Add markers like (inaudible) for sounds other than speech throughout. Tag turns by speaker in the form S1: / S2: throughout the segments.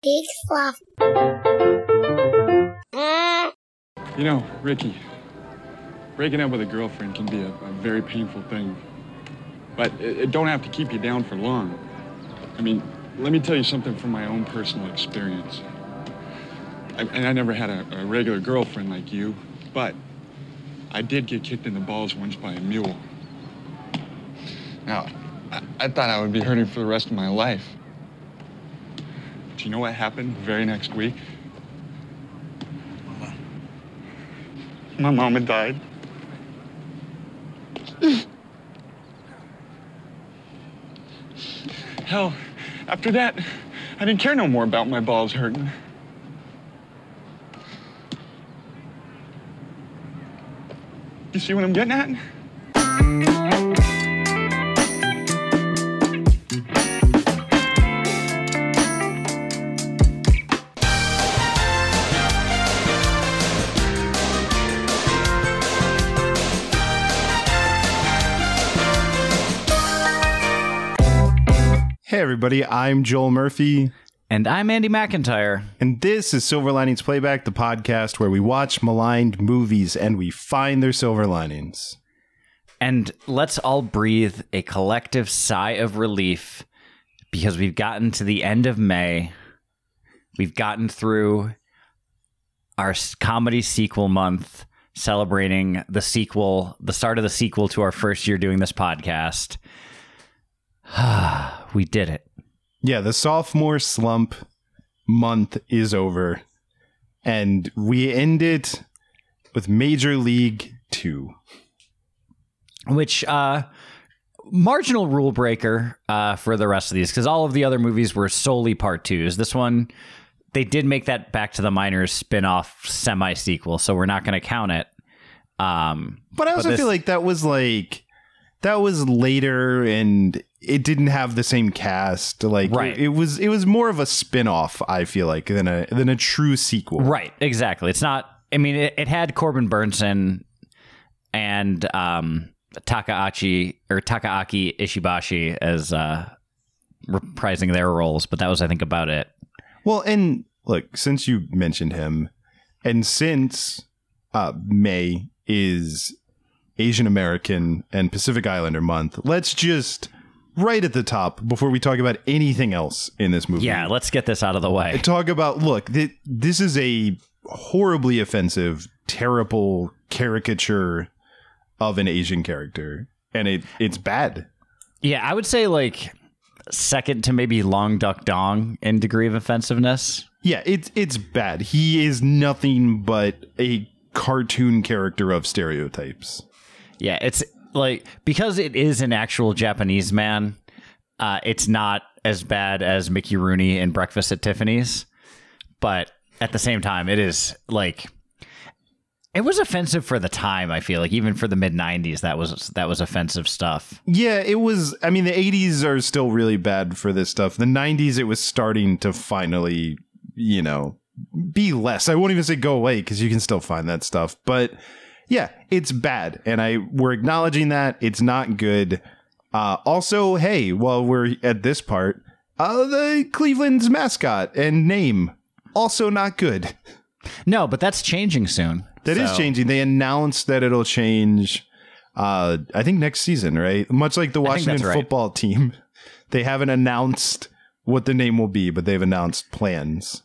S1: Big fluff.
S2: You know, Ricky, breaking up with a girlfriend can be a, a very painful thing. But it, it don't have to keep you down for long. I mean, let me tell you something from my own personal experience. I, and I never had a, a regular girlfriend like you, but I did get kicked in the balls once by a mule. Now, I, I thought I would be hurting for the rest of my life. Do you know what happened the very next week? My mom had died. Hell, after that, I didn't care no more about my balls hurting. You see what I'm getting at?
S3: Hey, everybody, I'm Joel Murphy,
S4: And I'm Andy McIntyre.
S3: and this is Silver Linings Playback, the podcast where we watch maligned movies and we find their silver linings.
S4: And let's all breathe a collective sigh of relief because we've gotten to the end of May. We've gotten through our comedy sequel month, celebrating the sequel, the start of the sequel to our first year doing this podcast. (sighs) we did it.
S3: Yeah, the sophomore slump month is over, and we end it with Major League 2.
S4: which uh marginal rule breaker uh for the rest of these because all of the other movies were solely part twos this one they did make that back to the minors spin-off semi sequel so we're not going to count it um
S3: But I also
S4: this-
S3: feel like that was like, that was later and it didn't have the same cast. Like,
S4: Right.
S3: it, it was it was more of a spin off, I feel like, than a than a true sequel.
S4: right exactly it's not i mean it, it had corbin bernsen and um takahashi or takaaki ishibashi as uh reprising their roles but that was i think about it
S3: Well, and look, since you mentioned him, and since uh, May is Asian American and Pacific Islander month, let's just right at the top before we talk about anything else in this movie.
S4: yeah let's get this out of the way
S3: talk about look. Th- this is a horribly offensive, terrible caricature of an Asian character, and it it's bad.
S4: Yeah, I would say like second to maybe Long Duk Dong in degree of offensiveness.
S3: Yeah, it's it's bad. He is nothing but a cartoon character of stereotypes.
S4: Yeah, it's like because it is an actual Japanese man, uh, it's not as bad as Mickey Rooney in Breakfast at Tiffany's, but at the same time, it is like it was offensive for the time. I feel like even for the mid '90s, that was that was offensive stuff.
S3: Yeah, it was. I mean, the '80s are still really bad for this stuff. The '90s, it was starting to finally, you know, be less. I won't even say go away because you can still find that stuff. But yeah, it's bad, and I we're acknowledging that it's not good. Uh, also, hey, while we're at this part, uh, the Cleveland's mascot and name also not good.
S4: No, but that's changing soon.
S3: That is
S4: So-
S3: changing. They announced that it'll change. Uh, I think next season, right? Much like the Washington
S4: right.
S3: football team, (laughs) they haven't announced what the name will be, but they've announced plans.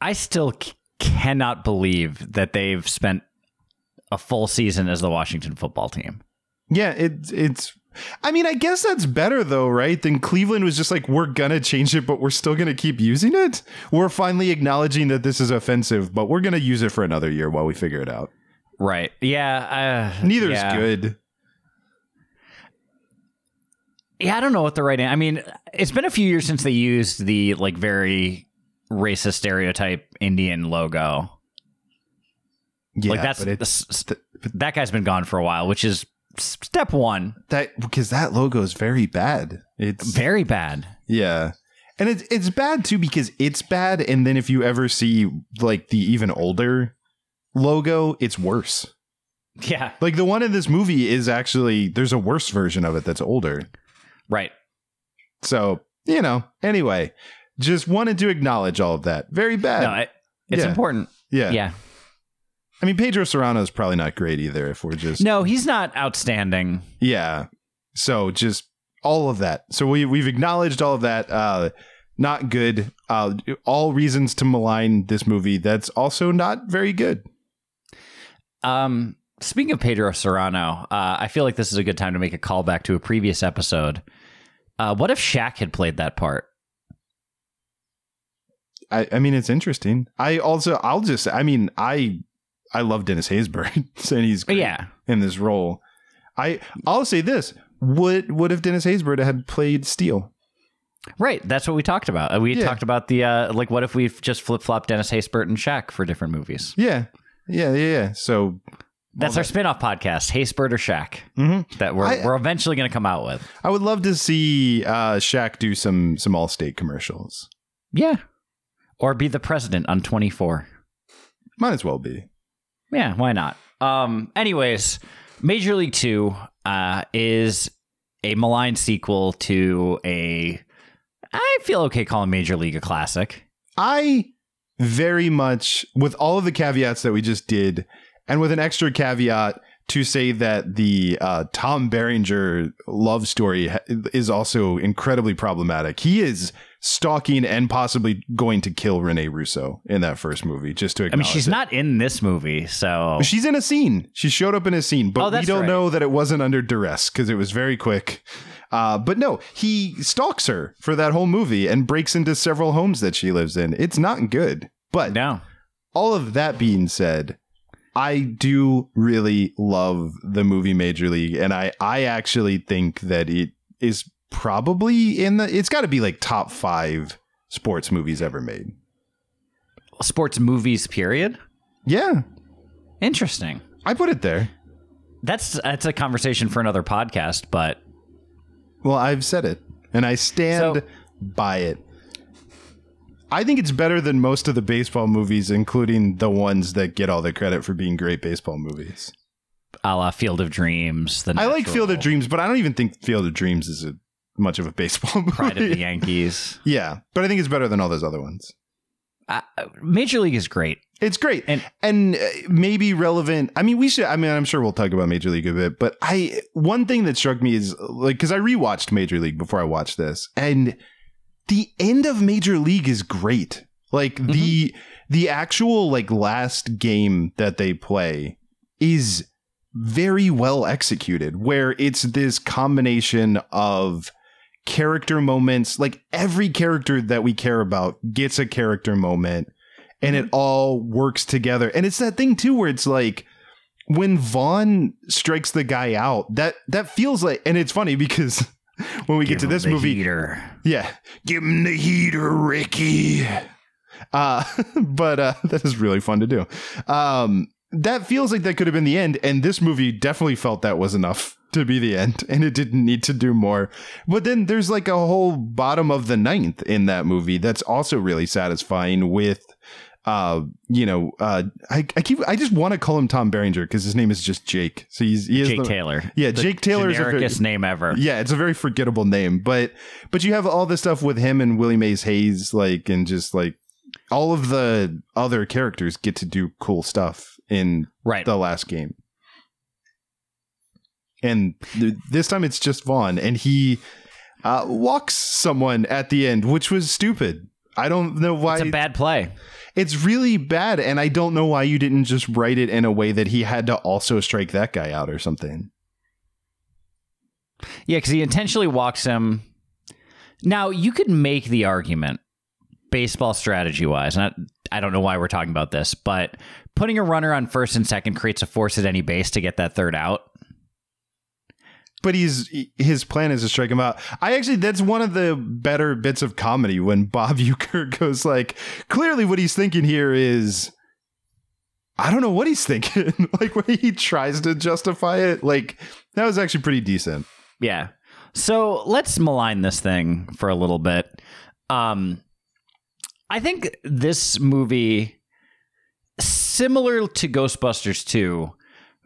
S4: I still c- cannot believe that they've spent a full season as the Washington football team.
S3: Yeah, it's it's. I mean, I guess that's better though, right? Than Cleveland was just like, we're gonna change it, but we're still gonna keep using it. We're finally acknowledging that this is offensive, but we're gonna use it for another year while we figure it out.
S4: Right. Yeah. Uh,
S3: Neither's
S4: yeah.
S3: good.
S4: Yeah, I don't know what the right. I mean, it's been a few years since they used the like very racist stereotype Indian logo.
S3: Yeah,
S4: like that's that guy's been gone for a while, which is step one.
S3: that because that logo is very bad. It's
S4: Very bad.
S3: Yeah. And it's it's bad too because it's bad and then if you ever see like the even older logo, it's worse.
S4: Yeah.
S3: Like the one in this movie is actually there's a worse version of it that's older.
S4: Right.
S3: So, you know, anyway, Just wanted to acknowledge all of that. Very bad.
S4: No, it, it's
S3: Yeah.
S4: important.
S3: yeah.
S4: Yeah.
S3: I mean, Pedro Serrano is probably not great either. If we're just
S4: No, he's not outstanding.
S3: yeah. So just all of that. So we we've acknowledged all of that. Uh, not good. Uh, all reasons to malign this movie. That's also not very good.
S4: Um, speaking of Pedro Serrano, uh, I feel like this is a good time to make a callback to a previous episode. Uh, what if Shaq had played that part?
S3: I, I mean, it's interesting. I also, I'll just, I mean, I, I love Dennis Haysbert, (laughs) and he's great
S4: Yeah.
S3: in this role. I, I'll say this: would would if Dennis Haysbert had played Steel?
S4: Right. That's what we talked about. Uh, We
S3: Yeah.
S4: talked about the, uh, like, what if we just flip flop Dennis Haysbert and Shaq for different movies?
S3: Yeah, yeah, yeah. yeah. So
S4: That's our spin off podcast, Haysbert or Shaq,
S3: mhm.
S4: that we're,
S3: I-
S4: we're eventually going to come out with.
S3: I would love to see uh, Shaq do some some Allstate commercials.
S4: Yeah. Or be the president on 24.
S3: Might as well be.
S4: Yeah, why not? Um, anyways, Major League Two uh, is a malign sequel to a. I feel okay calling Major League a classic.
S3: I very much, with all of the caveats that we just did, and with an extra caveat to say that the uh, Tom Berenger love story is also incredibly problematic. He is stalking and possibly going to kill Rene Russo in that first movie. Just to
S4: I mean, she's
S3: it.
S4: not in this movie, so
S3: She's in a scene. She showed up in a scene, but
S4: Oh,
S3: we don't
S4: right.
S3: know that it wasn't under duress because it was very quick. Uh, but no, he stalks her for that whole movie and breaks into several homes that she lives in. It's not good. But
S4: no.
S3: all of that being said, I do really love the movie Major League, and I I actually think that it is probably in the. It's got to be like top five sports movies ever made.
S4: Sports movies, period.
S3: Yeah,
S4: Interesting.
S3: I put it there.
S4: That's that's a conversation for another podcast, but
S3: Well, I've said it, and I stand
S4: So-
S3: by it. I think it's better than most of the baseball movies, including the ones that get all the credit for being great baseball movies.
S4: a la Field of Dreams. The
S3: I like Field of Dreams, but I don't even think Field of Dreams is a, much of a baseball movie. (laughs)
S4: Pride of the Yankees.
S3: yeah, but I think it's better than all those other ones.
S4: Uh, Major League is great.
S3: It's great
S4: And-
S3: and uh, maybe relevant. I mean, we should. I mean, I'm sure we'll talk about Major League a bit, but I one thing that struck me is like because I rewatched Major League before I watched this, and the end of Major League is great. Like the the actual like last game that they play is very well executed, where it's this combination of character moments. Like every character that we care about gets a character moment and it all works together. And it's that thing too where it's like when Vaughn strikes the guy out, that that feels like and it's funny because (laughs) when we get to this movie,
S4: heater.
S3: yeah, give him the heater, Ricky. Uh, (laughs) but uh, (laughs) that is really fun to do. Um, that feels like that could have been the end, and this movie definitely felt that was enough (laughs) to be the end, (laughs) and it didn't need to do more. But then there's like a whole bottom of the ninth in that movie that's also really satisfying with. Uh, you know, uh, I, I keep, I just want to call him Tom Berenger because his name is just Jake. So he's, he
S4: Jake
S3: the-
S4: Taylor.
S3: Yeah,
S4: The
S3: Jake Taylor is a very-
S4: name ever.
S3: yeah, it's a very forgettable name, but but you have all this stuff with him and Willie Mays Hayes, like, and just like all of the other characters get to do cool stuff in
S4: Right.
S3: the last game. And th- this time it's just Vaughn, and he uh, walks someone at the end, which was stupid. I don't know why.
S4: it's a bad play.
S3: it's really bad, and I don't know why you didn't just write it in a way that he had to also strike that guy out or something.
S4: Yeah, because he intentionally walks him. Now you could make the argument, baseball strategy wise, and I, I don't know why we're talking about this, but putting a runner on first and second creates a force at any base to get that third out.
S3: but he's his plan is to strike him out. I actually that's one of the better bits of comedy when Bob (laughs) Uecker goes like, clearly what he's thinking here is I don't know what he's thinking. (laughs) like when he tries to justify it, like that was actually pretty decent.
S4: Yeah. So let's malign this thing for a little bit. Um, I think this movie, similar to Ghostbusters 2,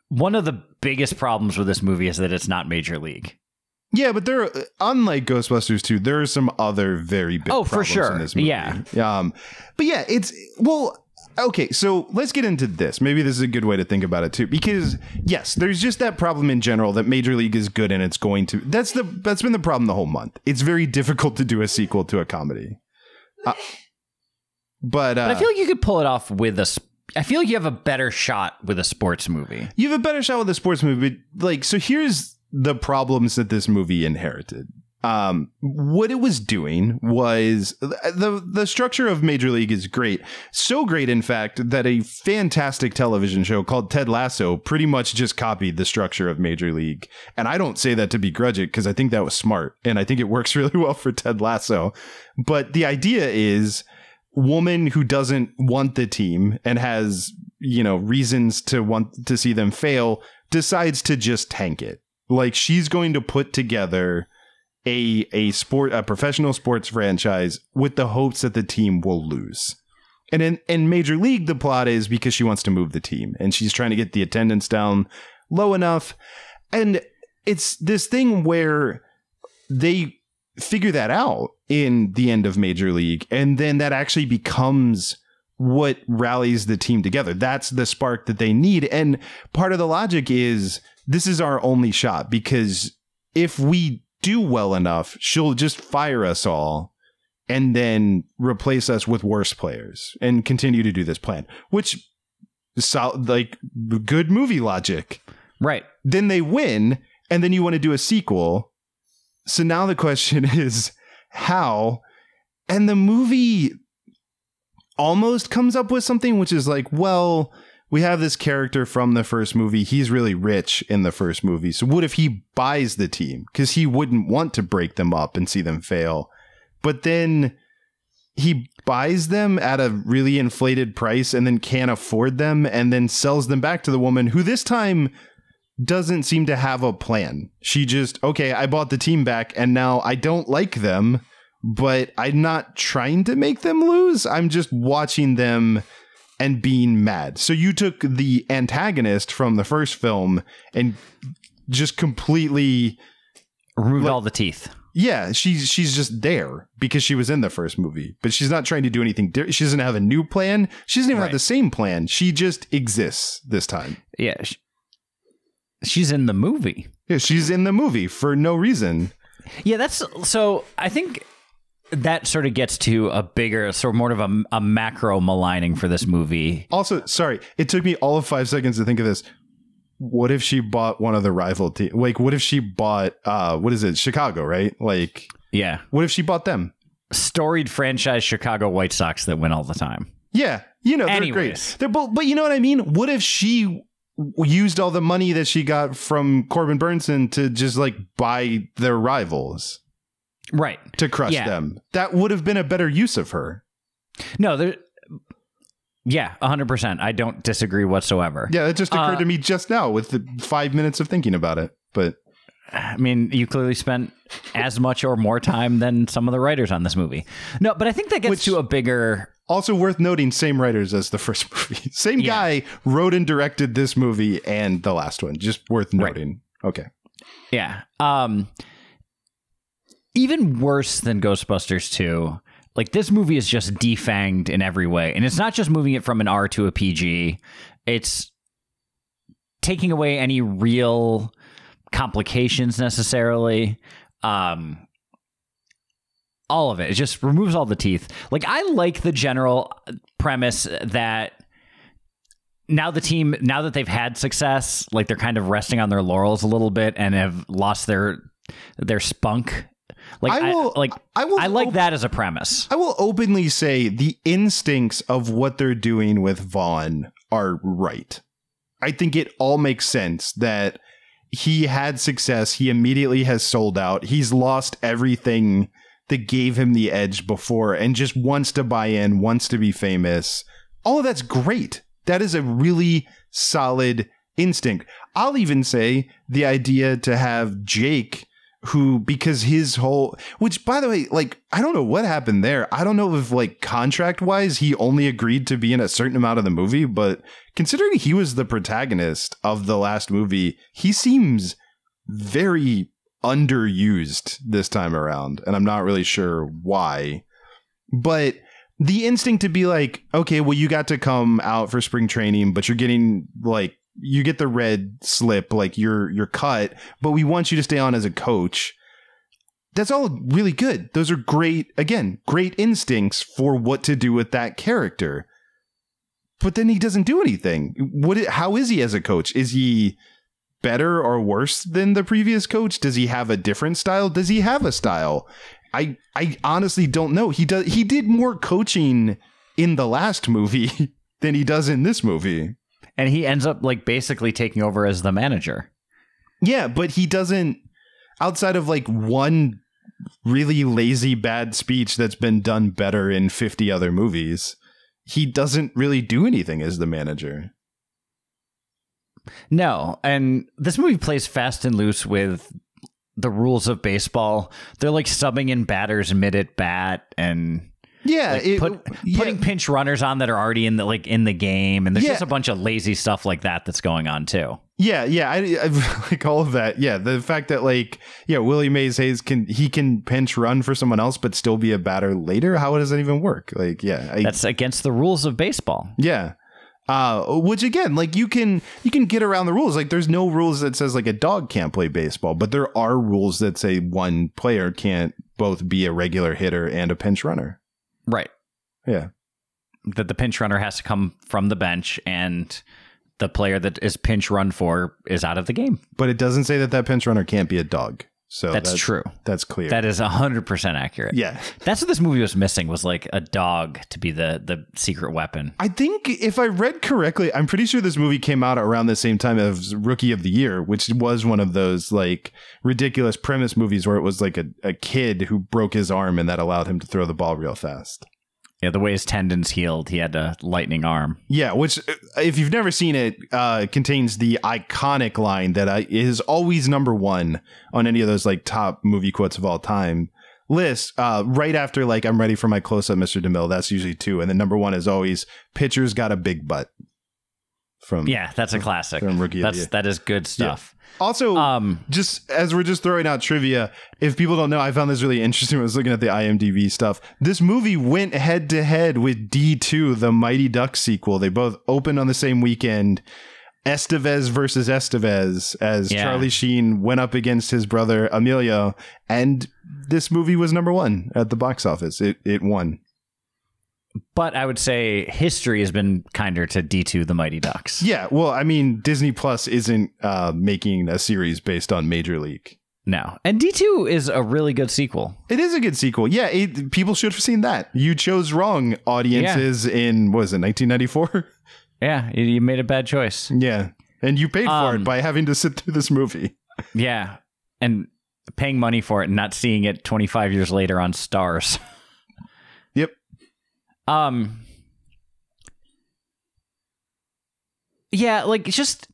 S4: one of the biggest problems with this movie is that it's not Major League.
S3: Yeah, but there, are, unlike Ghostbusters 2, there are some other very big
S4: Oh, for sure.
S3: in this movie.
S4: Yeah.
S3: Um, but yeah, it's well, okay. So let's get into this. Maybe this is a good way to think about it too, because yes, there's just that problem in general that Major League is good and it's going to. That's the that's been the problem the whole month. It's very difficult to do a sequel to a comedy. Uh, but, uh,
S4: But I feel like you could pull it off with a. s- I feel like you have a better shot with a sports movie.
S3: you have a better shot with a sports movie. Like, so here's the problems that this movie inherited. Um, what it was doing was the the structure of Major League is great, so great in fact that a fantastic television show called Ted Lasso pretty much just copied the structure of Major League. And I don't say that to begrudge it because I think that was smart and I think it works (laughs) really well for Ted Lasso. But the idea is woman who doesn't want the team and has you know reasons to want to see them fail decides to just tank it. Like she's going to put together a a sport a professional sports franchise with the hopes that the team will lose. And in, in major league the plot is because she wants to move the team and she's trying to get the attendance down low enough. And it's this thing where they figure that out in the end of Major League, and then that actually becomes what rallies the team together. That's the spark that they need. And part of the logic is this is our only shot because if we do well enough, she'll just fire us all and then replace us with worse players and continue to do this plan, which so, like good movie logic
S4: Right.
S3: then they win, and then you want to do a sequel. So now the question (laughs) is how? And the movie almost comes up with something which is like, well, we have this character from the first movie. He's really rich in the first movie. So what if he buys the team? Because he wouldn't want to break them up and see them fail. But then he buys them at a really inflated price and then can't afford them and then sells them back to the woman who this time doesn't seem to have a plan. She just, okay, I bought the team back and now I don't like them, but I'm not trying to make them lose. I'm just watching them and being mad. So you took the antagonist from the first film and just completely
S4: Removed
S3: Look-
S4: all the teeth.
S3: yeah, she's she's just there because she was in the first movie, but she's not trying to do anything. Di- she doesn't have a new plan. She doesn't even
S4: Right.
S3: have the same plan. She just exists this time.
S4: Yeah. Sh- She's in the movie.
S3: Yeah, she's in the movie for no reason.
S4: Yeah, that's so. I think that sort of gets to a bigger, sort of more of a, a macro maligning for this movie.
S3: Also, sorry, it took me all of five seconds to think of this. What if she bought one of the rival team? Like, what if she bought uh, what is it, Chicago? Right? Like,
S4: Yeah,
S3: what if she bought them?
S4: storied franchise Chicago White Sox that win all the time.
S3: Yeah, you know they're
S4: Anyways.
S3: great. They're both, but you know what I mean. What if she used all the money that she got from Corbin Bernsen to just like buy their rivals
S4: Right.
S3: to crush
S4: Yeah.
S3: them? That would have been a better use of her.
S4: No, there. Yeah, hundred percent. I don't disagree whatsoever.
S3: Yeah, it just occurred
S4: Uh,
S3: to me just now with the five minutes of thinking about it. But
S4: I mean, you clearly spent as much or more time than some of the writers on this movie. No, but I think that gets
S3: Which-
S4: to a bigger.
S3: Also worth noting, same writers as the (laughs) first movie. Same
S4: Yeah.
S3: guy wrote and directed this movie and the last one. Just worth
S4: Right.
S3: noting. Okay.
S4: Yeah. Um. Even worse than Ghostbusters two. Like this movie is just defanged in every way, and it's not just moving it from an R to a PG. It's taking away any real complications necessarily. Um, all of it. It just removes all the teeth. Like I like the general premise that now the team now that they've had success, like they're kind of resting on their laurels a little bit and have lost their their spunk. Like
S3: I will, I,
S4: like
S3: I will
S4: I like
S3: op-
S4: that as a premise.
S3: I will openly say the instincts of what they're doing with Vaughn are right. I think it all makes sense that he had success. He immediately has sold out. He's lost everything that gave him the edge before and just wants to buy in, wants to be famous. All of that's great. That is a really solid instinct. I'll even say the idea to have Jake who because his whole which by the way like i don't know what happened there i don't know if like contract wise he only agreed to be in a certain amount of the movie but considering he was the protagonist of the last movie he seems very underused this time around, and I'm not really sure why. But the instinct to be like, okay, well, you got to come out for spring training, but you're getting like you get the red slip, like you're you're cut, but we want you to stay on as a coach. That's all really good. Those are great, again, great instincts for what to do with that character. But then he doesn't do anything. What? How is he as a coach? Is he better or worse than the previous coach? Does he have a different style? Does he have a style? I I honestly don't know. He does he did more coaching in the last movie (laughs) than he does in this movie.
S4: And he ends up like basically taking over as the manager.
S3: Yeah, but he doesn't outside of like one really lazy bad speech that's been done better in 50 other movies. He doesn't really do anything as the manager.
S4: No, and this movie plays fast and loose with the rules of baseball. They're like subbing in batters mid at bat and
S3: Yeah,
S4: like,
S3: it-
S4: put,
S3: yeah.
S4: putting pinch runners on that are already in the like in the game, and there's
S3: Yeah.
S4: just a bunch of lazy stuff like that that's going on too.
S3: Yeah, yeah, I, I (laughs) like all of that. Yeah, the fact that like yeah, Willie Mays Hayes can he can pinch run for someone else but still be a batter later. How does that even work? Like, yeah, I,
S4: That's against the rules of baseball.
S3: yeah. Uh, which again, like you can you can get around the rules. Like, there's no rules that says like a dog can't play baseball, but there are rules that say one player can't both be a regular hitter and a pinch runner.
S4: Right.
S3: Yeah,
S4: That the pinch runner has to come from the bench and the player that is pinch run for is out of the game.
S3: but it doesn't say that that pinch runner can't be a dog. So
S4: That's true.
S3: That's clear.
S4: That is 100% accurate.
S3: yeah.
S4: That's what this movie was missing was like a dog to be the the secret weapon.
S3: I think if I read correctly, I'm pretty sure this movie came out around the same time as Rookie of the Year, which was one of those like ridiculous premise movies where it was like a, a kid who broke his arm and that allowed him to throw the ball real fast.
S4: Yeah, the way his tendons healed, he had a lightning arm.
S3: Yeah, which uh, if you've never seen it, uh, contains the iconic line that I, is always number one on any of those like top movie quotes of all time list. Uh, right after like I'm ready for my close up, Mr. DeMille. That's usually two, and then number one is always pitcher's got a big butt. From
S4: Yeah, that's a classic.
S3: from Rookie
S4: That's
S3: Year.
S4: that is good stuff.
S3: Also,
S4: Um
S3: just as we're just throwing out trivia, if people don't know, I found this really interesting when I was looking at the IMDb stuff. This movie went head to head with D2, the Mighty Ducks sequel. They both opened on the same weekend. Estevez versus Estevez, as
S4: Yeah.
S3: Charlie Sheen went up against his brother Emilio, and this movie was number one at the box office. It it won.
S4: But I would say history has been kinder to D2 the Mighty Ducks.
S3: Yeah, well, I mean, Disney Plus isn't uh, making a series based on Major League.
S4: No. And D2 is a really good sequel.
S3: It is a good sequel. Yeah, it, people should have seen that. You chose wrong, audiences, in, what was it, 1994? (laughs)
S4: Yeah, you- made a bad choice.
S3: yeah. And you paid for
S4: Um,
S3: it by having to sit through this movie.
S4: Yeah. And paying money for it and not seeing it 25 years later on Stars. (laughs) Um Yeah, like it's just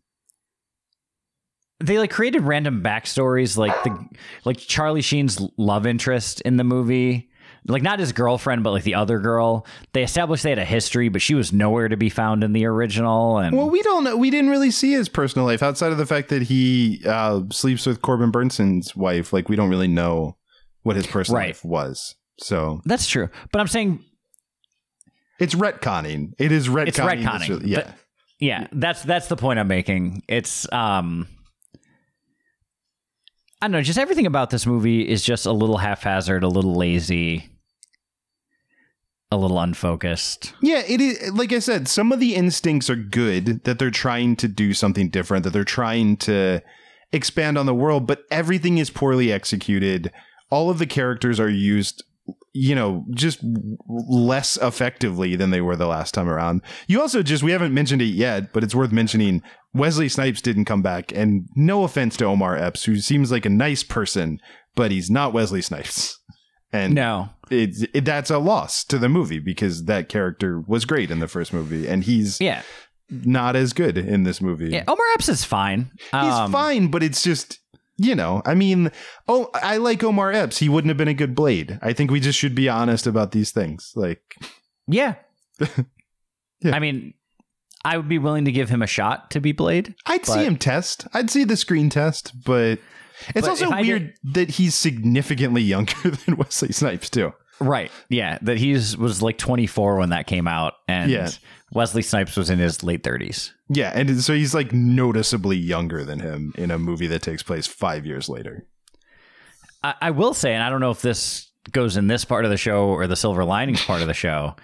S4: they like created random backstories like the like Charlie Sheen's love interest in the movie. Like not his girlfriend, but like the other girl. They established they had a history, but she was nowhere to be found in the original. And
S3: Well, we don't know. We didn't really see his personal life outside of the fact that he uh, sleeps with Corbin Bernsen's wife. Like, we don't really know what his personal
S4: Right.
S3: life was. So
S4: that's true. But I'm saying
S3: it's retconning. It is retconning.
S4: it's retconning.
S3: really- yeah.
S4: But- yeah, that's that's the point I'm making. It's um I don't know, just everything about this movie is just a little haphazard, a little lazy, a little unfocused.
S3: Yeah, it is. Like I said, some of the instincts are good that they're trying to do something different, that they're trying to expand on the world, but everything is poorly executed. All of the characters are used, you know, just less effectively than they were the last time around. You also just, we haven't mentioned it yet, but it's worth mentioning Wesley Snipes didn't come back. And no offense to Omar Epps, who seems like a nice person, but he's not Wesley Snipes. (laughs) And
S4: No.
S3: it, it, that's a loss to the movie because that character was great in the first movie and he's
S4: Yeah.
S3: not as good in this movie.
S4: Yeah. Omar Epps is fine.
S3: He's
S4: Um,
S3: fine, but it's just you know, I mean, oh, I like Omar Epps. He wouldn't have been a good Blade. I think we just should be honest about these things. Like,
S4: Yeah. (laughs)
S3: Yeah.
S4: I mean, I would be willing to give him a shot to be Blade.
S3: I'd see him test. I'd see the screen test, but It's
S4: But
S3: also weird that he's significantly (laughs) younger than Wesley Snipes too.
S4: Right. Yeah. That he's was like 24 when that came out, and
S3: Yeah.
S4: Wesley Snipes was in his late 30s.
S3: Yeah, and so he's like noticeably younger than him in a movie that takes place five years later.
S4: I, I will say, and I don't know if this goes in this part of the show or the Silver Linings part of the show,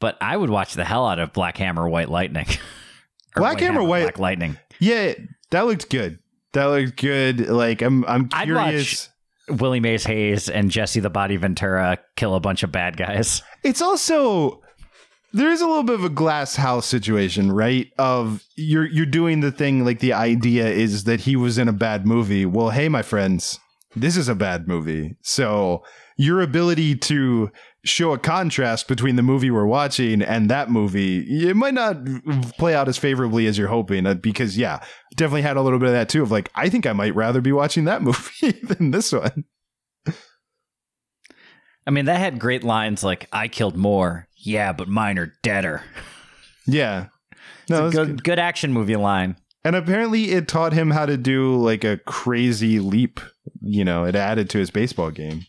S4: but I would watch the hell out of Black Hammer, White Lightning. (laughs)
S3: Black Hammer, White-
S4: Black Lightning.
S3: Yeah, that looked good. That looked good. Like I'm, I'm curious.
S4: Willie Mays Hayes and Jesse the Body Ventura kill a bunch of bad guys. (laughs)
S3: It's also there is a little bit of a glass house situation, right? Of you're you're doing the thing like the idea is that he was in a bad movie. Well, hey, my friends, this is a bad movie. So your ability to show a contrast between the movie we're watching and that movie, it might not play out as favorably as you're hoping. uh, Because yeah, definitely had a little bit of that too. Of like, I think I might rather be watching that (laughs) movie than this one.
S4: I mean, that had great lines like, I killed more. Yeah, but mine are deader. (laughs)
S3: Yeah. No,
S4: It's a good, good action movie line.
S3: And apparently it taught him how to do like a crazy leap. You know, it added to his baseball game.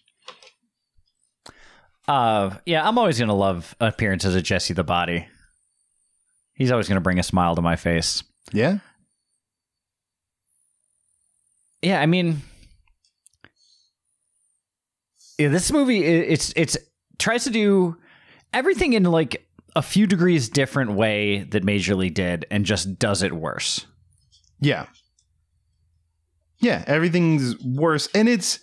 S4: Uh, yeah, I'm always gonna love appearances of Jesse the Body. He's always gonna bring a smile to my face.
S3: Yeah.
S4: Yeah, I mean, yeah, this movie it's it's tries to do everything in like a few degrees different way that Major League did, and just does it worse.
S3: Yeah. Yeah, everything's worse. And it's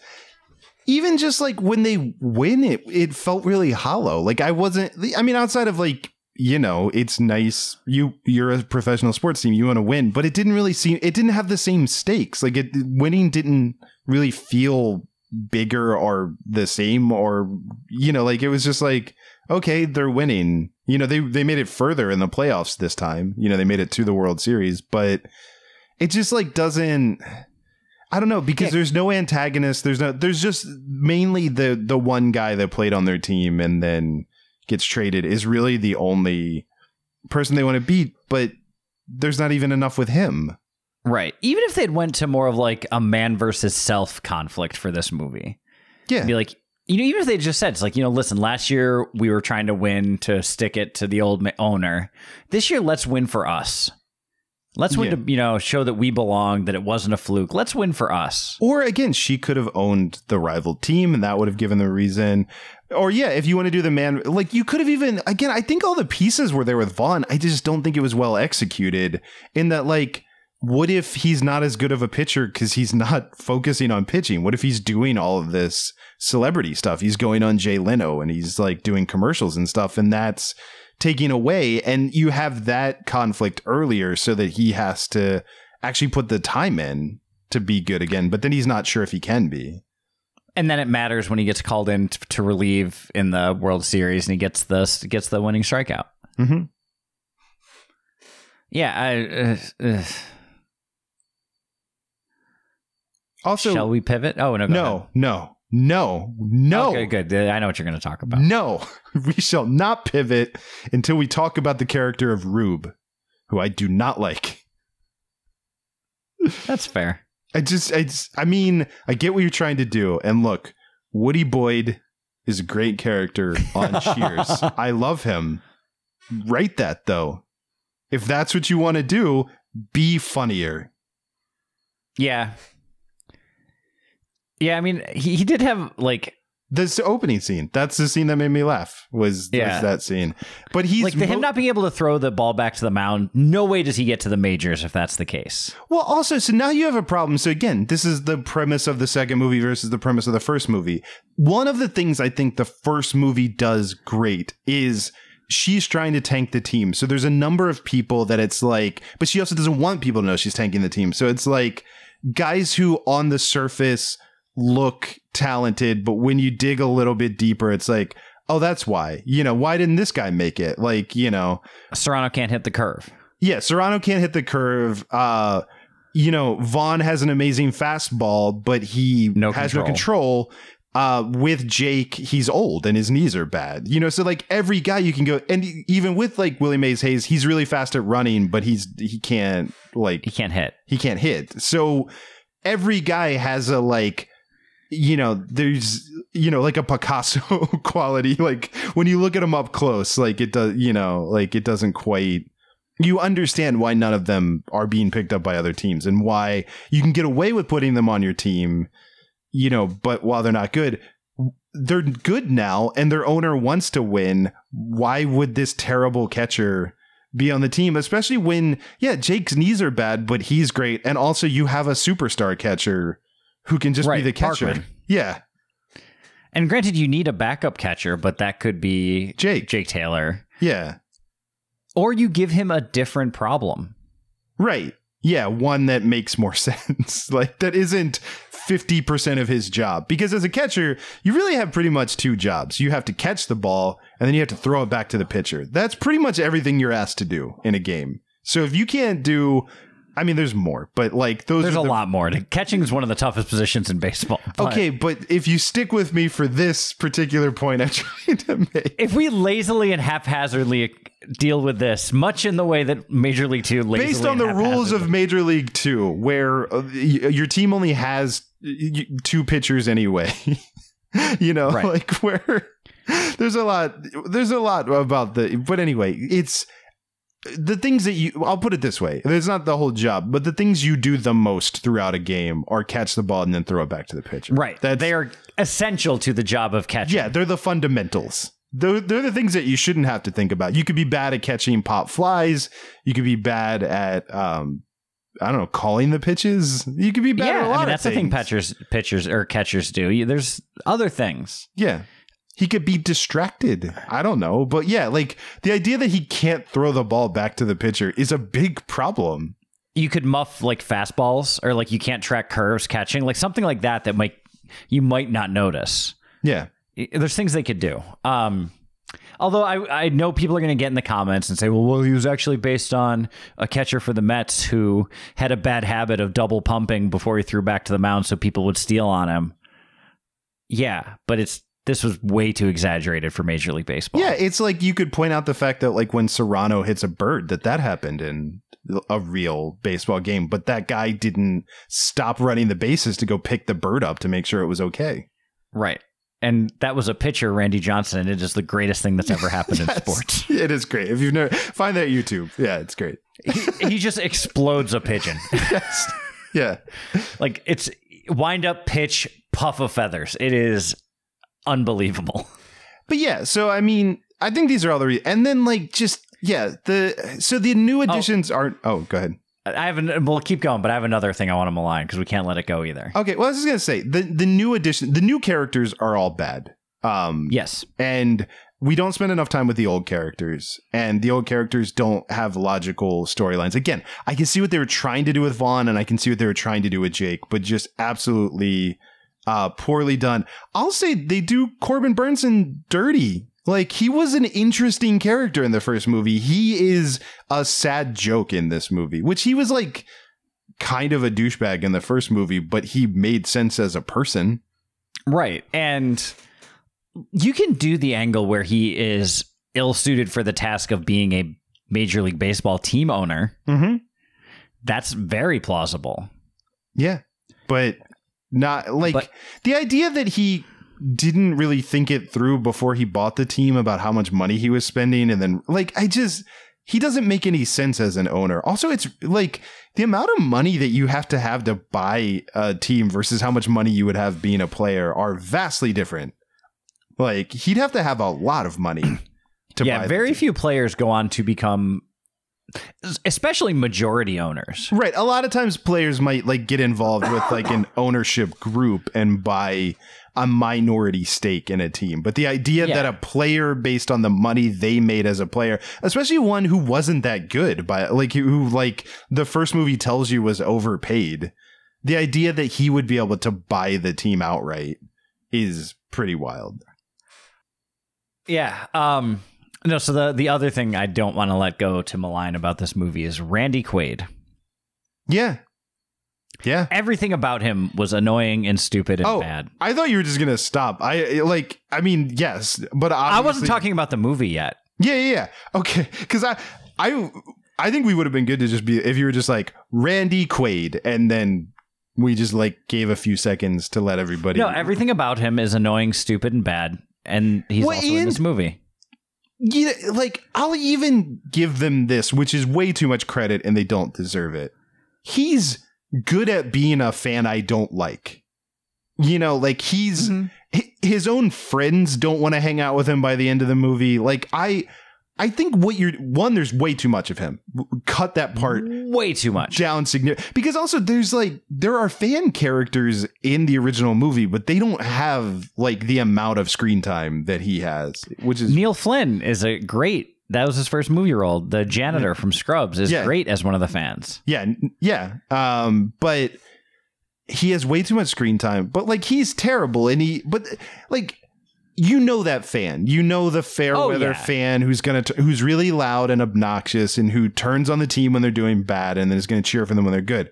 S3: even just like when they win it, it felt really hollow. Like I wasn't I mean, outside of like, you know, it's nice. You you're a professional sports team, you want to win, but it didn't really seem it didn't have the same stakes. Like it winning didn't really feel bigger or the same or you know, like it was just like, okay, they're winning. You know, they they made it further in the playoffs this time. You know, they made it to the World Series, but it just like doesn't I don't know because
S4: Yeah.
S3: there's no antagonist. There's no. There's just mainly the the one guy that played on their team and then gets traded is really the only person they want to beat. But there's not even enough with him.
S4: Right. Even if they'd went to more of like a man versus self conflict for this movie,
S3: Yeah,
S4: be like, you know, even if they just said it's like, you know, listen, last year we were trying to win to stick it to the old ma- owner. This year, let's win for us. Let's win
S3: Yeah.
S4: to you know show that we belong, that it wasn't a fluke. Let's win for us.
S3: Or again, she could have owned the rival team, and that would have given the reason. Or yeah, if you want to do the man, like you could have even again. I think all the pieces were there with Vaughn. I just don't think it was well executed. In that, like, what if he's not as good of a pitcher because he's not (laughs) focusing on pitching? What if he's doing all of this celebrity stuff? He's going on Jay Leno and he's like doing commercials and stuff, and that's taking away. And you have that conflict earlier, so that he has to actually put the time in to be good again, but then he's not sure if he can be.
S4: And then it matters when he gets called in t- to relieve in the World Series and he gets the gets the winning strikeout.
S3: Mm-hmm.
S4: Yeah, I. Uh, uh,
S3: Also,
S4: shall we pivot? Oh no,
S3: no,
S4: ahead.
S3: no, no, no,
S4: Okay, good. I know what you're going to talk about.
S3: no. (laughs) We shall not pivot until we talk about the character of Rube, who I do not like. (laughs)
S4: That's fair.
S3: I just, I, just, I mean, I get what you're trying to do, and look, Woody Boyd is a great character on (laughs) Cheers. I love him. Write that though. If that's what you want to do, be funnier.
S4: Yeah. Yeah, I mean, he, he did have like
S3: This opening scene. That's the scene that made me laugh. Was,
S4: Yeah.
S3: was that scene? But he's
S4: like the him not being able to throw the ball back to the mound. No way does he get to the majors if that's the case.
S3: Well, also, so now you have a problem. So again, this is the premise of the second movie versus the premise of the first movie. One of the things I think the first movie does great is she's trying to tank the team. So there's a number of people that it's like, but she also doesn't want people to know she's tanking the team. So it's like guys who on the surface look talented, but when you dig a little bit deeper, it's like, oh, that's why. You know, why didn't this guy make it? Like, you know,
S4: Serrano can't hit the curve.
S3: yeah, Serrano can't hit the curve. Uh, you know, Vaughn has an amazing fastball, but he
S4: No
S3: has
S4: control.
S3: no control. Uh, with Jake, he's old and his knees are bad. You know, so like every guy you can go, and even with like Willie Mays Hayes, he's really fast at running, but he's he can't like
S4: He can't hit.
S3: he can't hit. So every guy has a like you know there's you know like a picasso (laughs) quality like when you look at them up close like it does you know like it doesn't quite you understand why none of them are being picked up by other teams and why you can get away with putting them on your team you know but while they're not good they're good now and their owner wants to win why would this terrible catcher be on the team, especially when, yeah, Jake's knees are bad, but he's great. And also, you have a superstar catcher who can just
S4: Right,
S3: be the catcher.
S4: Parkman.
S3: Yeah,
S4: And granted, you need a backup catcher, but that could be
S3: Jake.
S4: Jake Taylor.
S3: Yeah,
S4: Or you give him a different problem.
S3: right. Yeah, one that makes more (laughs) sense. like, that isn't 50% of his job. Because as a catcher, you really have pretty much two jobs. You have to catch the ball, and then you have to throw it back to the pitcher. That's pretty much everything you're asked to do in a game. So if you can't do, I mean, there's more, but like those
S4: There's
S3: are
S4: a lot more. Catching is one of the toughest positions in baseball. but
S3: Okay, but if you stick with me for this particular point I'm (laughs) trying to make,
S4: If we lazily and haphazardly deal with this, much in the way that Major League Two lazily
S3: based on the rules of Major League Two, where uh, your team only has two pitchers anyway, (laughs) you know,
S4: Right.
S3: like where there's a lot, there's a lot about the, but anyway, it's the things that you, I'll put it this way, there's not the whole job, but the things you do the most throughout a game are catch the ball and then throw it back to the pitcher.
S4: right,
S3: That's,
S4: they are essential to the job of catching.
S3: Yeah, they're the fundamentals. They're, they're the things that you shouldn't have to think about. You could be bad at catching pop flies. You could be bad at, um, I don't know, calling the pitches. You could be bad
S4: yeah.
S3: at a lot
S4: I mean, that's the thing pitchers, pitchers or catchers do. You- There's other things.
S3: Yeah. He could be distracted. I don't know. But yeah, like the idea that he can't throw the ball back to the pitcher is a big problem.
S4: You could muff like fastballs, or like you can't track curves catching, like something like that that might you might not notice.
S3: Yeah.
S4: there's things they could do. Um, although I, I know people are going to get in the comments and say, well, well, he was actually based on a catcher for the Mets who had a bad habit of double pumping before he threw back to the mound so people would steal on him. Yeah, but it's this was way too exaggerated for Major League Baseball.
S3: Yeah, it's like you could point out the fact that like when Serrano hits a bird that that happened in a real baseball game, but that guy didn't stop running the bases to go pick the bird up to make sure it was okay.
S4: right. And that was a pitcher, Randy Johnson, and it is the greatest thing that's ever happened in (laughs) sports.
S3: It is great. If you've never find that YouTube. Yeah, it's great.
S4: he, he just explodes a pigeon. (laughs)
S3: Yes. Yeah.
S4: Like it's wind up pitch puff of feathers. It is unbelievable.
S3: But yeah, so I mean, I think these are all the re- and then like just yeah, the so the new additions aren't oh, go ahead.
S4: I have an, we'll keep going, but I have another thing I want to malign because we can't let it go either.
S3: Okay, well I was just gonna say the the new addition the new characters are all bad. Um
S4: Yes.
S3: and we don't spend enough time with the old characters and the old characters don't have logical storylines again i can see what they were trying to do with vaughn and i can see what they were trying to do with jake but just absolutely uh poorly done i'll say they do corbin bernsen dirty like he was an interesting character in the first movie he is a sad joke in this movie which he was like kind of a douchebag in the first movie but he made sense as a person
S4: Right. And you can do the angle where he is ill suited for the task of being a Major League Baseball team owner.
S3: mm-hmm
S4: That's very plausible.
S3: Yeah. But not like
S4: But-
S3: the idea that he didn't really think it through before he bought the team about how much money he was spending and then like I just he doesn't make any sense as an owner. Also it's like the amount of money that you have to have to buy a team versus how much money you would have being a player are vastly different. Like he'd have to have a lot of money to buy
S4: yeah, very few players go on to become, especially majority owners.
S3: Right. A lot of times players might like get involved with like an (laughs) ownership group and buy a minority stake in a team. But the idea
S4: Yeah.
S3: that a player based on the money they made as a player, especially one who wasn't that good by like who like the first movie tells you was overpaid. The idea that he would be able to buy the team outright is pretty wild.
S4: Yeah. Um. No. So the the other thing I don't want to let go to malign about this movie is Randy Quaid.
S3: Yeah. Yeah.
S4: Everything about him was annoying and stupid and
S3: Oh,
S4: bad.
S3: I thought you were just gonna stop. I like. I mean, yes, but
S4: I wasn't talking about the movie yet.
S3: Yeah, yeah, yeah. Okay, because I, I, I think we would have been good to just be if you were just like Randy Quaid and then We just like gave a few seconds to let everybody.
S4: No, everything about him is annoying, stupid, and bad, and he's
S3: Well,
S4: also in this movie.
S3: Yeah, like I'll even give them this, which is way too much credit, and they don't deserve it. He's good at being a fan I don't like. You know, like he's
S4: Mm-hmm.
S3: his own friends don't want to hang out with him by the end of the movie. Like I, I think what you're one, there's way too much of him. Cut that part
S4: Way too much.
S3: down significant because also there's like there are fan characters in the original movie, but they don't have like the amount of screen time that he has, which is
S4: Neil Flynn is a great. That was his first movie role. The janitor from Scrubs is
S3: Yeah.
S4: great as one of the fans.
S3: yeah, yeah. Um, but he has way too much screen time. But like he's terrible, and he but like. You know that fan. You know the fair
S4: Oh,
S3: weather
S4: yeah.
S3: fan who's gonna t- who's really loud and obnoxious and who turns on the team when they're doing bad and then is gonna cheer for them when they're good.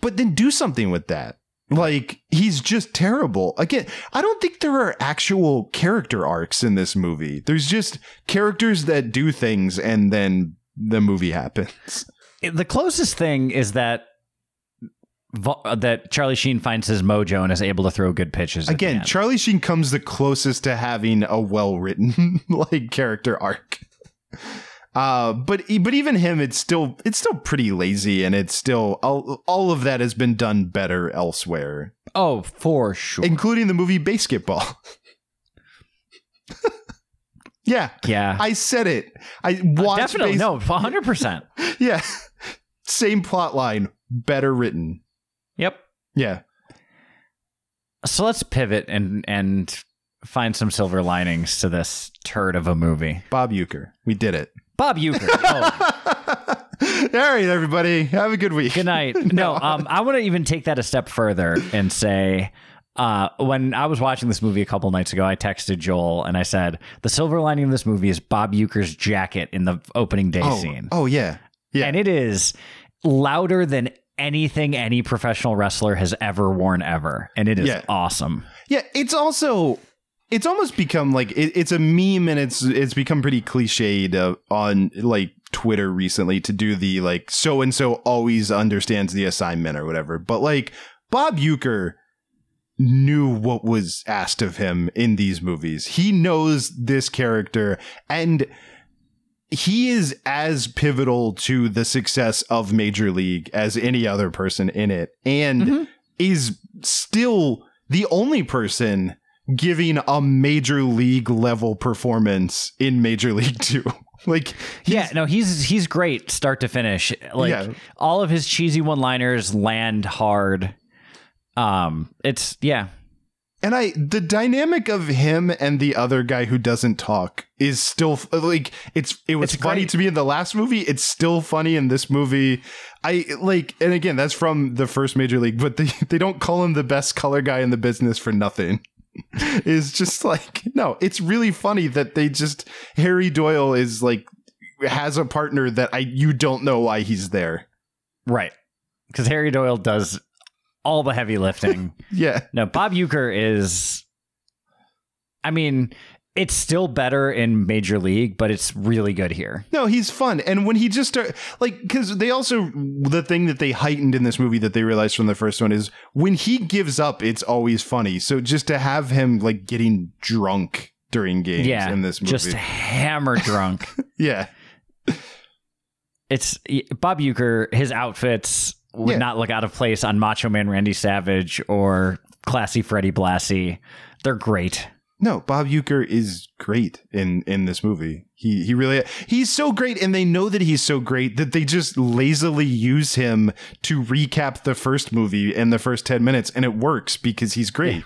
S3: But then do something with that. Like he's just terrible. Again, I don't think there are actual character arcs in this movie. There's just characters that do things and then the movie happens.
S4: The closest thing is that that Charlie Sheen finds his mojo and is able to throw good pitches.
S3: Again. Charlie Sheen comes the closest to having a well-written (laughs) like character arc. Uh, but but even him, it's still it's still pretty lazy, and it's still all, all of that has been done better elsewhere,
S4: oh, for sure.
S3: including the movie BASEketball. (laughs) yeah,
S4: yeah,
S3: I said it. I
S4: Uh,
S3: watched
S4: definitely
S3: Bas-
S4: no, hundred percent. (laughs)
S3: Yeah, same plot line, better written.
S4: Yep.
S3: Yeah,
S4: So let's pivot and and find some silver linings to this turd of a movie.
S3: Bob Uecker, we did it.
S4: Bob Uecker. (laughs) Oh,
S3: All right, everybody, have a good week.
S4: good night. (laughs) No, um, I want to even take that a step further and say. Uh, when I was watching this movie a couple nights ago, I texted Joel and I said, The silver lining of this movie is Bob Uecker's jacket in the opening day
S3: Oh,
S4: scene.
S3: oh yeah, yeah.
S4: And it is louder than anything any professional wrestler has ever worn ever. And it is
S3: Yeah.
S4: awesome.
S3: Yeah, it's also it's almost become like it, it's a meme and it's it's become pretty cliched uh, on like Twitter recently to do the like so and so always understands the assignment or whatever. But like Bob Uecker knew what was asked of him in these movies. He knows this character and he is as pivotal to the success of Major League as any other person in it and
S4: Mhm.
S3: is still the only person giving a major league level performance in Major League (laughs) 2. like
S4: Yeah, no, he's he's great start to finish. Like
S3: Yeah.
S4: all of his cheesy one-liners land hard. Um, it's yeah,
S3: and I the dynamic of him and the other guy who doesn't talk is still like it's it was
S4: It's
S3: funny
S4: great.
S3: to me in the last movie, it's still funny in this movie. I like and again, that's from the first Major League, but they (laughs) they don't call him the best color guy in the business for nothing. (laughs) is just like no, it's really funny that they just Harry Doyle is like has a partner that I you don't know why he's there.
S4: right. Because Harry Doyle does all the heavy lifting. (laughs)
S3: Yeah.
S4: no, Bob Uecker is. I mean, it's still better in Major League, but it's really good here.
S3: No, he's fun. And when he just start like because they also the thing that they heightened in this movie that they realized from the first one is when he gives up, it's always funny. So just to have him like getting drunk during games
S4: yeah,
S3: in this movie.
S4: just hammer drunk. (laughs)
S3: yeah.
S4: it's Bob Uecker. His outfits would
S3: Yeah.
S4: not look out of place on Macho Man Randy Savage or classy Freddie Blassie. They're great.
S3: No, Bob Uecker is great in in this movie. He he really he's so great and they know that he's so great that they just lazily use him to recap the first movie in the first 10 minutes and it works because he's great.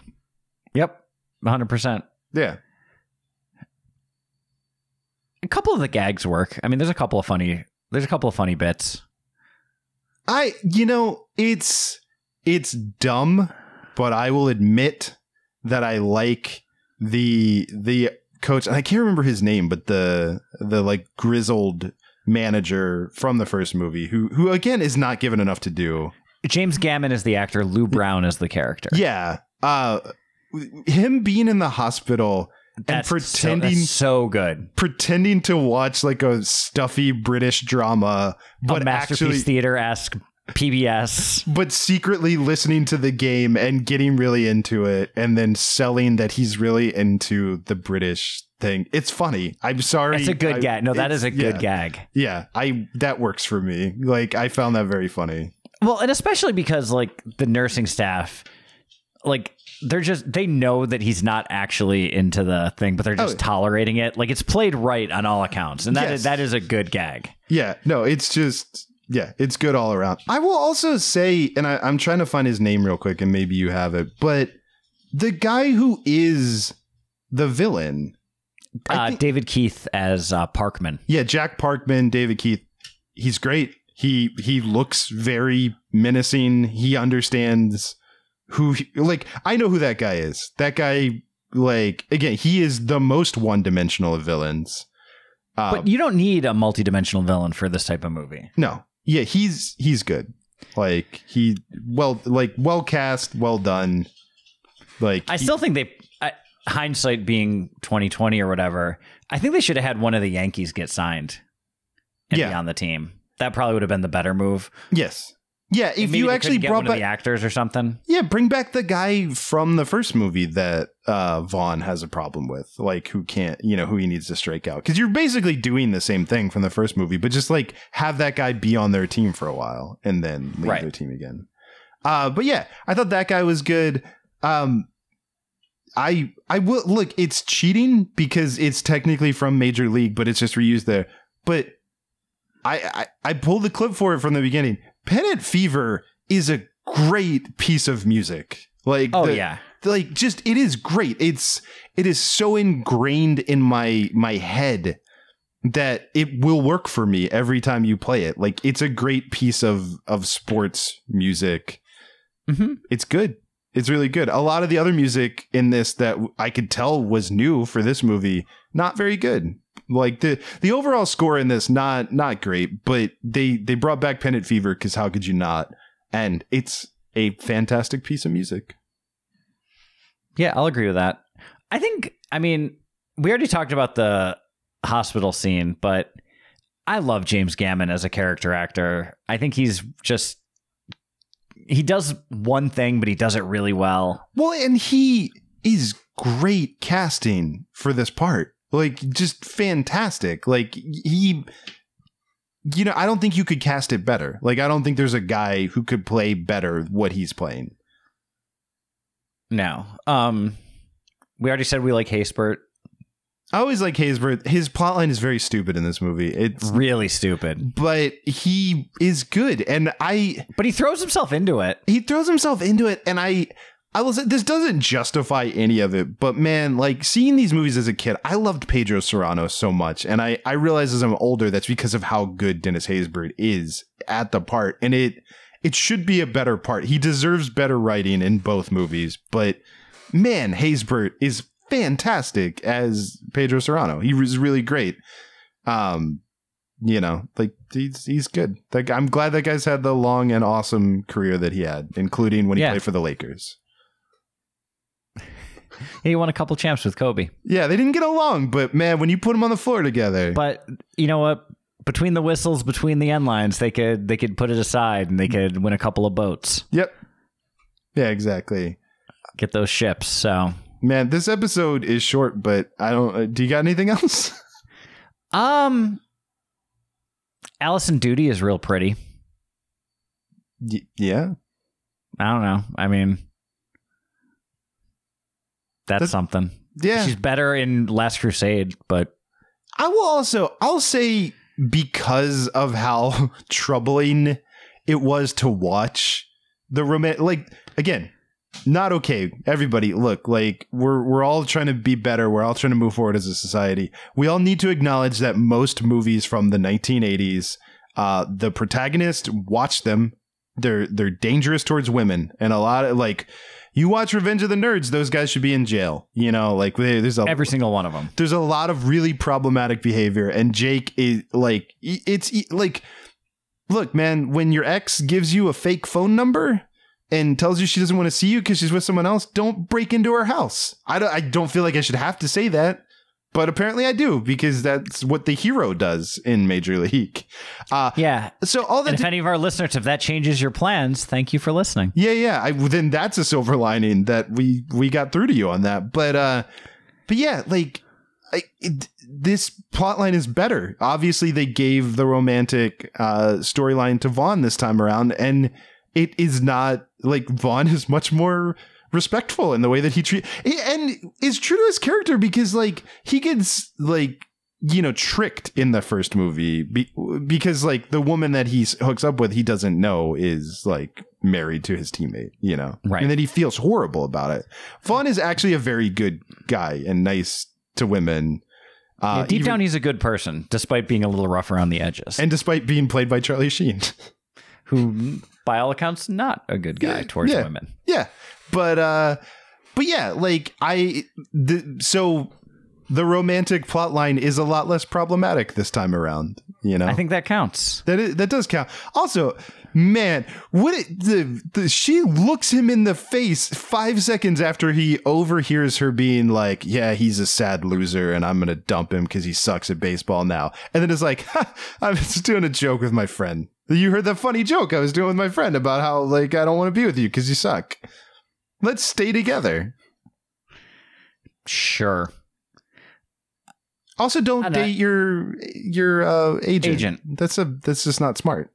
S4: Yep, hundred percent.
S3: Yeah.
S4: A couple of the gags work. I mean, there's a couple of funny. There's a couple of funny bits.
S3: I you know, it's it's dumb, but I will admit that I like the the coach and I can't remember his name, but the the like grizzled manager from the first movie who who again is not given enough to do.
S4: James Gammon is the actor. Lou Brown is the character.
S3: Yeah. Uh him being in the hospital
S4: That's
S3: and
S4: so-
S3: pretending
S4: that's so, good.
S3: pretending to watch like a stuffy British drama,
S4: But
S3: but
S4: Masterpiece
S3: actually
S4: Theater esque PBS.
S3: but secretly listening to the game and getting really into it and then selling that he's really into the British thing. It's funny. I'm sorry.
S4: It's a good
S3: I-
S4: gag. No, that is a good
S3: yeah.
S4: gag.
S3: Yeah, I that works for me. Like I found that very funny.
S4: Well, and especially because like the nursing staff, like they're just they know that he's not actually into the thing, but they're just
S3: Oh.
S4: tolerating it. Like it's played right on all accounts, and that is
S3: Yes.
S4: that is a good gag.
S3: Yeah, no, it's just yeah, it's good all around. I will also say, and I, I'm trying to find his name real quick, and maybe you have it, but the guy who is the villain,
S4: Uh,
S3: think-
S4: David Keith as uh, Parkman.
S3: yeah, Jack Parkman, David Keith, he's great. He he looks very menacing. He understands who like I know who that guy is. That guy like again, he is the most one-dimensional of villains. Uh,
S4: But you don't need a multi-dimensional villain for this type of movie.
S3: No. Yeah, he's he's good. Like he well like well cast, well done. Like
S4: I
S3: he-
S4: still think they, I, hindsight being twenty twenty or whatever, I think they should have had one of the Yankees get signed and
S3: Yeah.
S4: be on the team. That probably would have been the better move.
S3: yes. Yeah, if you actually brought
S4: of the actors or something.
S3: Yeah, bring back the guy from the first movie that uh Vaughn has a problem with. Like who can't, you know, who he needs to strike out. Cuz you're basically doing the same thing from the first movie, but just like have that guy be on their team for a while and then leave
S4: Right.
S3: their team again. Uh but yeah, I thought that guy was good. Um I I will look, it's cheating because it's technically from Major League, but it's just reused there. But I I, I pulled the clip for it from the beginning. Pennant Fever is a great piece of music. Like
S4: Oh
S3: the-
S4: yeah,
S3: like just it is great. It's it is so ingrained in my my head that it will work for me every time you play it. Like it's a great piece of of sports music.
S4: hmm
S3: It's good. It's really good. A lot of the other music in this that I could tell was new for this movie, not very good. Like the the overall score in this not not great, but they they brought back Pennant Fever cuz how could you not? And it's a fantastic piece of music.
S4: yeah, I'll agree with that. I think, I mean, we already talked about the hospital scene, but I love James Gammon as a character actor. I think he's just he does one thing, but he does it really well.
S3: Well, and he is great casting for this part. Like, just fantastic. Like, he, you know, I don't think you could cast it better. Like, I don't think there's a guy who could play better what he's playing.
S4: No, um, we already said we like Haysbert.
S3: I always like Haysbert. His plotline is very stupid in this movie. It's,
S4: Really stupid,
S3: but he is good. And I,
S4: but he throws himself into it.
S3: he throws himself into it and i i will say this doesn't justify any of it but man like seeing these movies as a kid i loved pedro serrano so much and i i realize as i'm older that's because of how good dennis haysbert is at the part and it it should be a better part he deserves better writing in both movies but man haysbert is fantastic as pedro serrano he was really great um you know, like he's he's good. Like I'm glad that guy's had the long and awesome career that he had, including when he
S4: Yeah.
S3: played for the Lakers.
S4: He won a couple champs with Kobe.
S3: Yeah, they didn't get along, but man, when you put them on the floor together,
S4: But you know what? Between the whistles, between the end lines, they could they could put it aside and they could win a couple of boats,
S3: yep, yeah, exactly.
S4: get those ships. So,
S3: Man, this episode is short, but I don't. Uh, do you got anything (laughs) else?
S4: um, Alison Doody is real pretty.
S3: Y- yeah,
S4: I don't know. I mean, that's,
S3: That's-
S4: something.
S3: yeah.
S4: She's better in Last Crusade, but
S3: I will also I'll say because of how (laughs) troubling it was to watch the romantic like again not okay everybody look like we're we're all trying to be better we're all trying to move forward as a society we all need to acknowledge that most movies from the 1980s uh the protagonist watch them they're they're dangerous towards women and a lot of like you watch Revenge of the Nerds those guys should be in jail you know like there's a
S4: every single one of them.
S3: there's a lot of really problematic behavior and jake is like it's like look man when your ex gives you a fake phone number and tells you she doesn't want to see you because she's with someone else don't break into her house I don't, I don't feel like i should have to say that but apparently I do because that's what the hero does in Major League. Uh,
S4: Yeah.
S3: so all that
S4: And if any of our listeners, if that changes your plans, thank you for listening.
S3: Yeah, yeah. I, then that's a silver lining that we we got through to you on that. But uh, but yeah, like I, it, this plotline is better. Obviously, they gave the romantic uh storyline to Vaughn this time around, and it is not like Vaughn is much more respectful in the way that he treat and is true to his character because like he gets like you know tricked in the first movie be, because like the woman that he hooks up with he doesn't know is like married to his teammate you know
S4: Right.
S3: and then he feels horrible about it vaughn is actually a very good guy and nice to women uh
S4: Yeah, deep
S3: even-
S4: down, he's a good person, despite being a little rough around the edges.
S3: and despite being played by charlie sheen
S4: who, by all accounts, not a good guy
S3: Yeah,
S4: towards
S3: yeah.
S4: women.
S3: Yeah, but uh, but yeah, like I the so the romantic plot line is a lot less problematic this time around. You know,
S4: I think that counts.
S3: that is, that does count. Also, man, what it, the, the she looks him in the face five seconds after he overhears her being like, "Yeah, he's a sad loser, and I'm gonna dump him because he sucks at baseball now." And then it's like, (laughs) ha, "I'm just doing a joke with my friend." You heard that funny joke I was doing with my friend about how like I don't want to be with you because you suck. Let's stay together.
S4: Sure.
S3: Also, don't date your your uh, agent.
S4: Agent.
S3: That's a that's just not smart.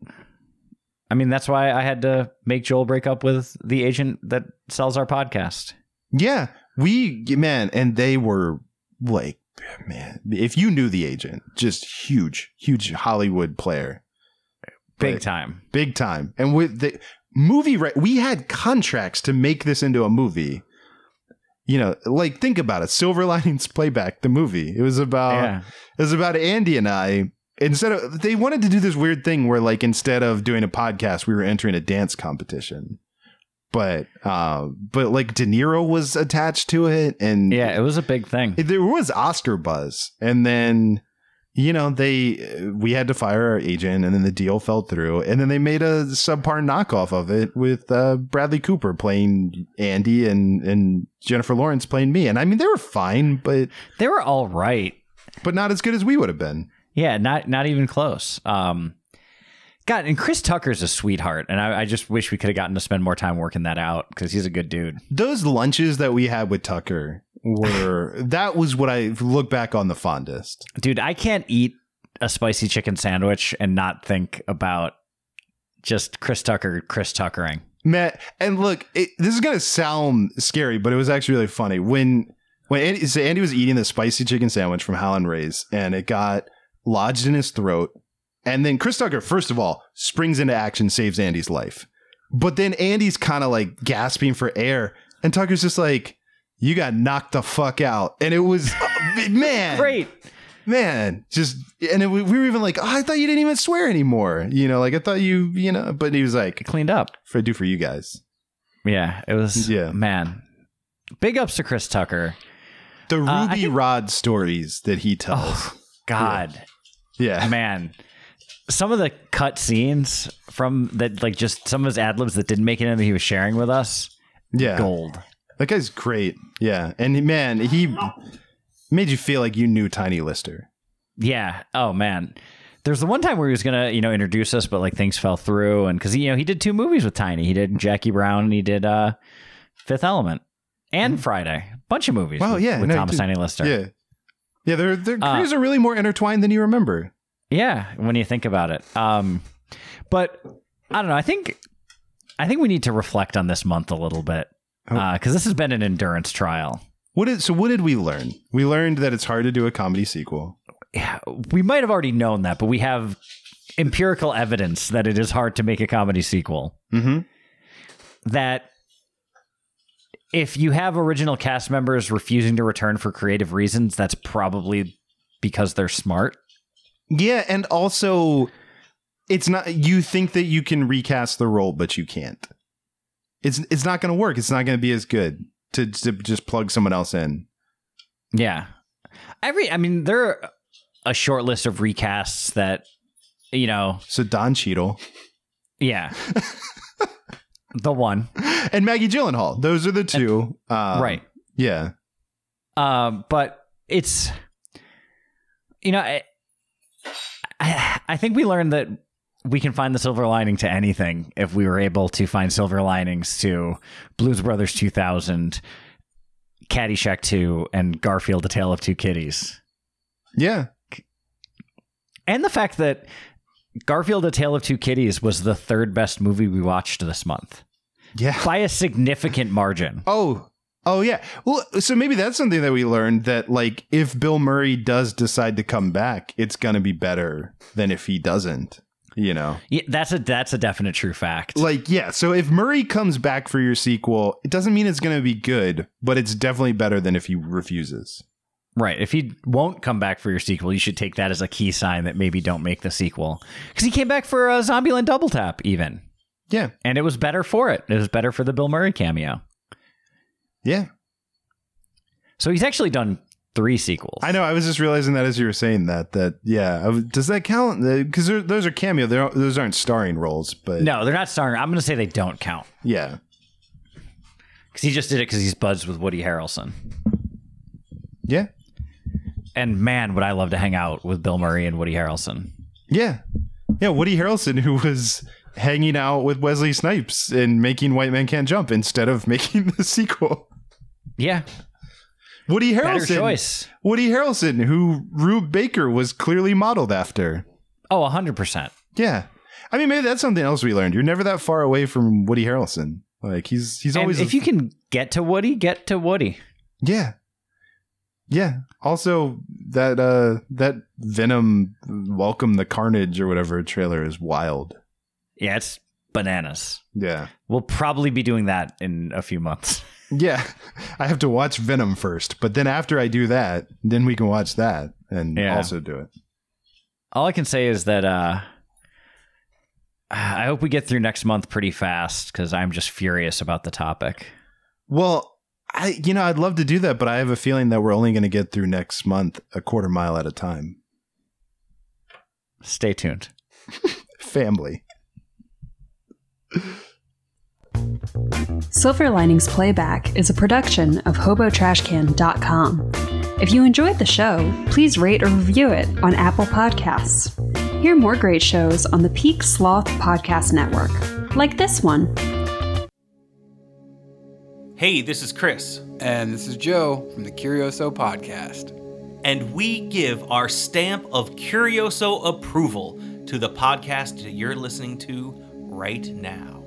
S4: I mean, that's why I had to make Joel break up with the agent that sells our podcast.
S3: Yeah, we man, and they were like, man, if you knew the agent, just huge, huge Hollywood player,
S4: Big
S3: But-
S4: time.
S3: big time. And with the movie, right? We had contracts to make this into a movie. You know, like think about it. Silver (laughs) Linings Playback, the movie. It was about
S4: yeah.
S3: it was about Andy and I. Instead of they wanted to do this weird thing where like instead of doing a podcast, we were entering a dance competition. But uh but like De Niro was attached to it and
S4: Yeah, it was a big thing.
S3: there was Oscar buzz. And then you know, they we had to fire our agent and then the deal fell through and then they made a subpar knockoff of it with uh Bradley Cooper playing Andy and and Jennifer Lawrence playing me. And I mean they were fine, but
S4: They were all right.
S3: but not as good as we would have been.
S4: Yeah, not not even close. Um, God, and Chris Tucker's a sweetheart, and I, I just wish we could have gotten to spend more time working that out because he's a good dude.
S3: those lunches that we had with Tucker were (laughs) that was what I look back on the fondest.
S4: Dude, I can't eat a spicy chicken sandwich and not think about just Chris Tucker, Chris Tuckering.
S3: Matt, and look, it, this is gonna sound scary, but it was actually really funny when when Andy, so Andy was eating the spicy chicken sandwich from Howlin' Ray's, and it got lodged in his throat, and then Chris Tucker, first of all, springs into action, saves Andy's life, but then Andy's kind of like gasping for air, and Tucker's just like, "You got knocked the fuck out," and it was (laughs) man,
S4: Great.
S3: man just and it, we were even like oh, i thought you didn't even swear anymore you know like i thought you you know but he was like
S4: Cleaned up.
S3: for do for you guys
S4: Yeah, it was.
S3: Yeah.
S4: man. Big ups to Chris Tucker.
S3: the
S4: Uh,
S3: ruby
S4: think-
S3: Rhod stories that he tells
S4: Oh, God,
S3: yeah (laughs)
S4: man. Some of the cut scenes from that, like just some of his ad libs that didn't make it in that he was sharing with us,
S3: yeah
S4: gold.
S3: that guy's great yeah and man he made you feel like you knew tiny lister
S4: Yeah. Oh man. There's the one time where he was gonna, you know, introduce us, but like things fell through, and because you know he did two movies with Tiny. He did Jackie Brown and he did uh Fifth Element and Friday. Bunch of movies.
S3: Wow,
S4: with,
S3: yeah,
S4: with
S3: no,
S4: Thomas. Tiny Lister.
S3: yeah yeah their their
S4: Uh,
S3: careers are really more intertwined than you remember
S4: Yeah, when you think about it. Um, but I don't know. I think I think we need to reflect on this month a little bit
S3: Oh.
S4: because this has been an endurance trial.
S3: what did so what did we learn we learned that it's hard to do a comedy sequel
S4: Yeah, we might have already known that, but we have empirical evidence that it is hard to make a comedy sequel.
S3: mm-hmm
S4: That if you have original cast members refusing to return for creative reasons, that's probably because they're smart.
S3: Yeah, and also it's not you think that you can recast the role, but you can't. It's it's not gonna work. It's not gonna be as good to, to just plug someone else in.
S4: Yeah. Every I mean, there are a short list of recasts that you know,
S3: So Don Cheadle
S4: yeah. (laughs) the one. (laughs)
S3: and Maggie Gyllenhaal. Those are the two. Uh,
S4: right.
S3: Yeah.
S4: Um, but it's You know, I, I, I think we learned that we can find the silver lining to anything if we were able to find silver linings to Blues Brothers 2000, Caddyshack 2, and Garfield: The Tale of Two Kitties.
S3: Yeah.
S4: And the fact that Garfield: A Tale of Two Kitties was the third best movie we watched this month
S3: Yeah.
S4: by a significant margin.
S3: Oh, oh yeah. Well, so maybe that's something that we learned that like if Bill Murray does decide to come back, it's gonna be better than if he doesn't. You know,
S4: Yeah, that's a that's a definite true fact.
S3: like yeah. So if Murray comes back for your sequel, it doesn't mean it's gonna be good, but it's definitely better than if he refuses.
S4: Right. If he won't come back for your sequel, you should take that as a key sign that maybe don't make the sequel. Because he came back for a Zombieland Double Tap, even.
S3: Yeah,
S4: And it was better for it. It was better for the Bill Murray cameo.
S3: yeah.
S4: So he's actually done three sequels.
S3: I know. I was just realizing that as you were saying that. That yeah. Was- Does that count? Uh, because those are cameo. Those aren't starring roles, but
S4: No, they're not starring. I'm going to say they don't count.
S3: yeah.
S4: Because he just did it because he's buds with Woody Harrelson.
S3: Yeah.
S4: And man, would I love to hang out with Bill Murray and Woody Harrelson.
S3: Yeah. Yeah, Woody Harrelson, who was hanging out with Wesley Snipes and making White Man Can't Jump instead of (laughs) making the sequel.
S4: Yeah.
S3: Woody
S4: Better
S3: Harrelson.
S4: choice.
S3: Woody Harrelson, who Rube Baker was clearly modeled after.
S4: Oh, 100%.
S3: Yeah. I mean, maybe that's something else we learned. You're never that far away from Woody Harrelson. Like he's he's
S4: And
S3: always
S4: if you can get to Woody, get to Woody.
S3: Yeah. Yeah. Also that uh that Venom Welcome the Carnage or whatever trailer is wild.
S4: Yeah, it's bananas.
S3: Yeah.
S4: We'll probably be doing that in a few months. (laughs)
S3: Yeah, I have to watch Venom first, but then after I do that, then we can watch that and
S4: Yeah.
S3: also do it.
S4: All I can say is that uh, I hope we get through next month pretty fast because I'm just furious about the topic.
S3: Well, I you know I'd love to do that, but I have a feeling that we're only going to get through next month a quarter mile at a time.
S4: Stay tuned. (laughs)
S3: Family.
S1: Silver Linings Playback is a production of HoboTrashCan.com. If you enjoyed the show, please rate or review it on Apple Podcasts. Hear more great shows on the Peak Sloth Podcast Network, like this one.
S5: Hey, this is Chris,
S6: And this is Joe from the Curioso Podcast.
S5: and we give our stamp of Curioso approval to the podcast that you're listening to right now.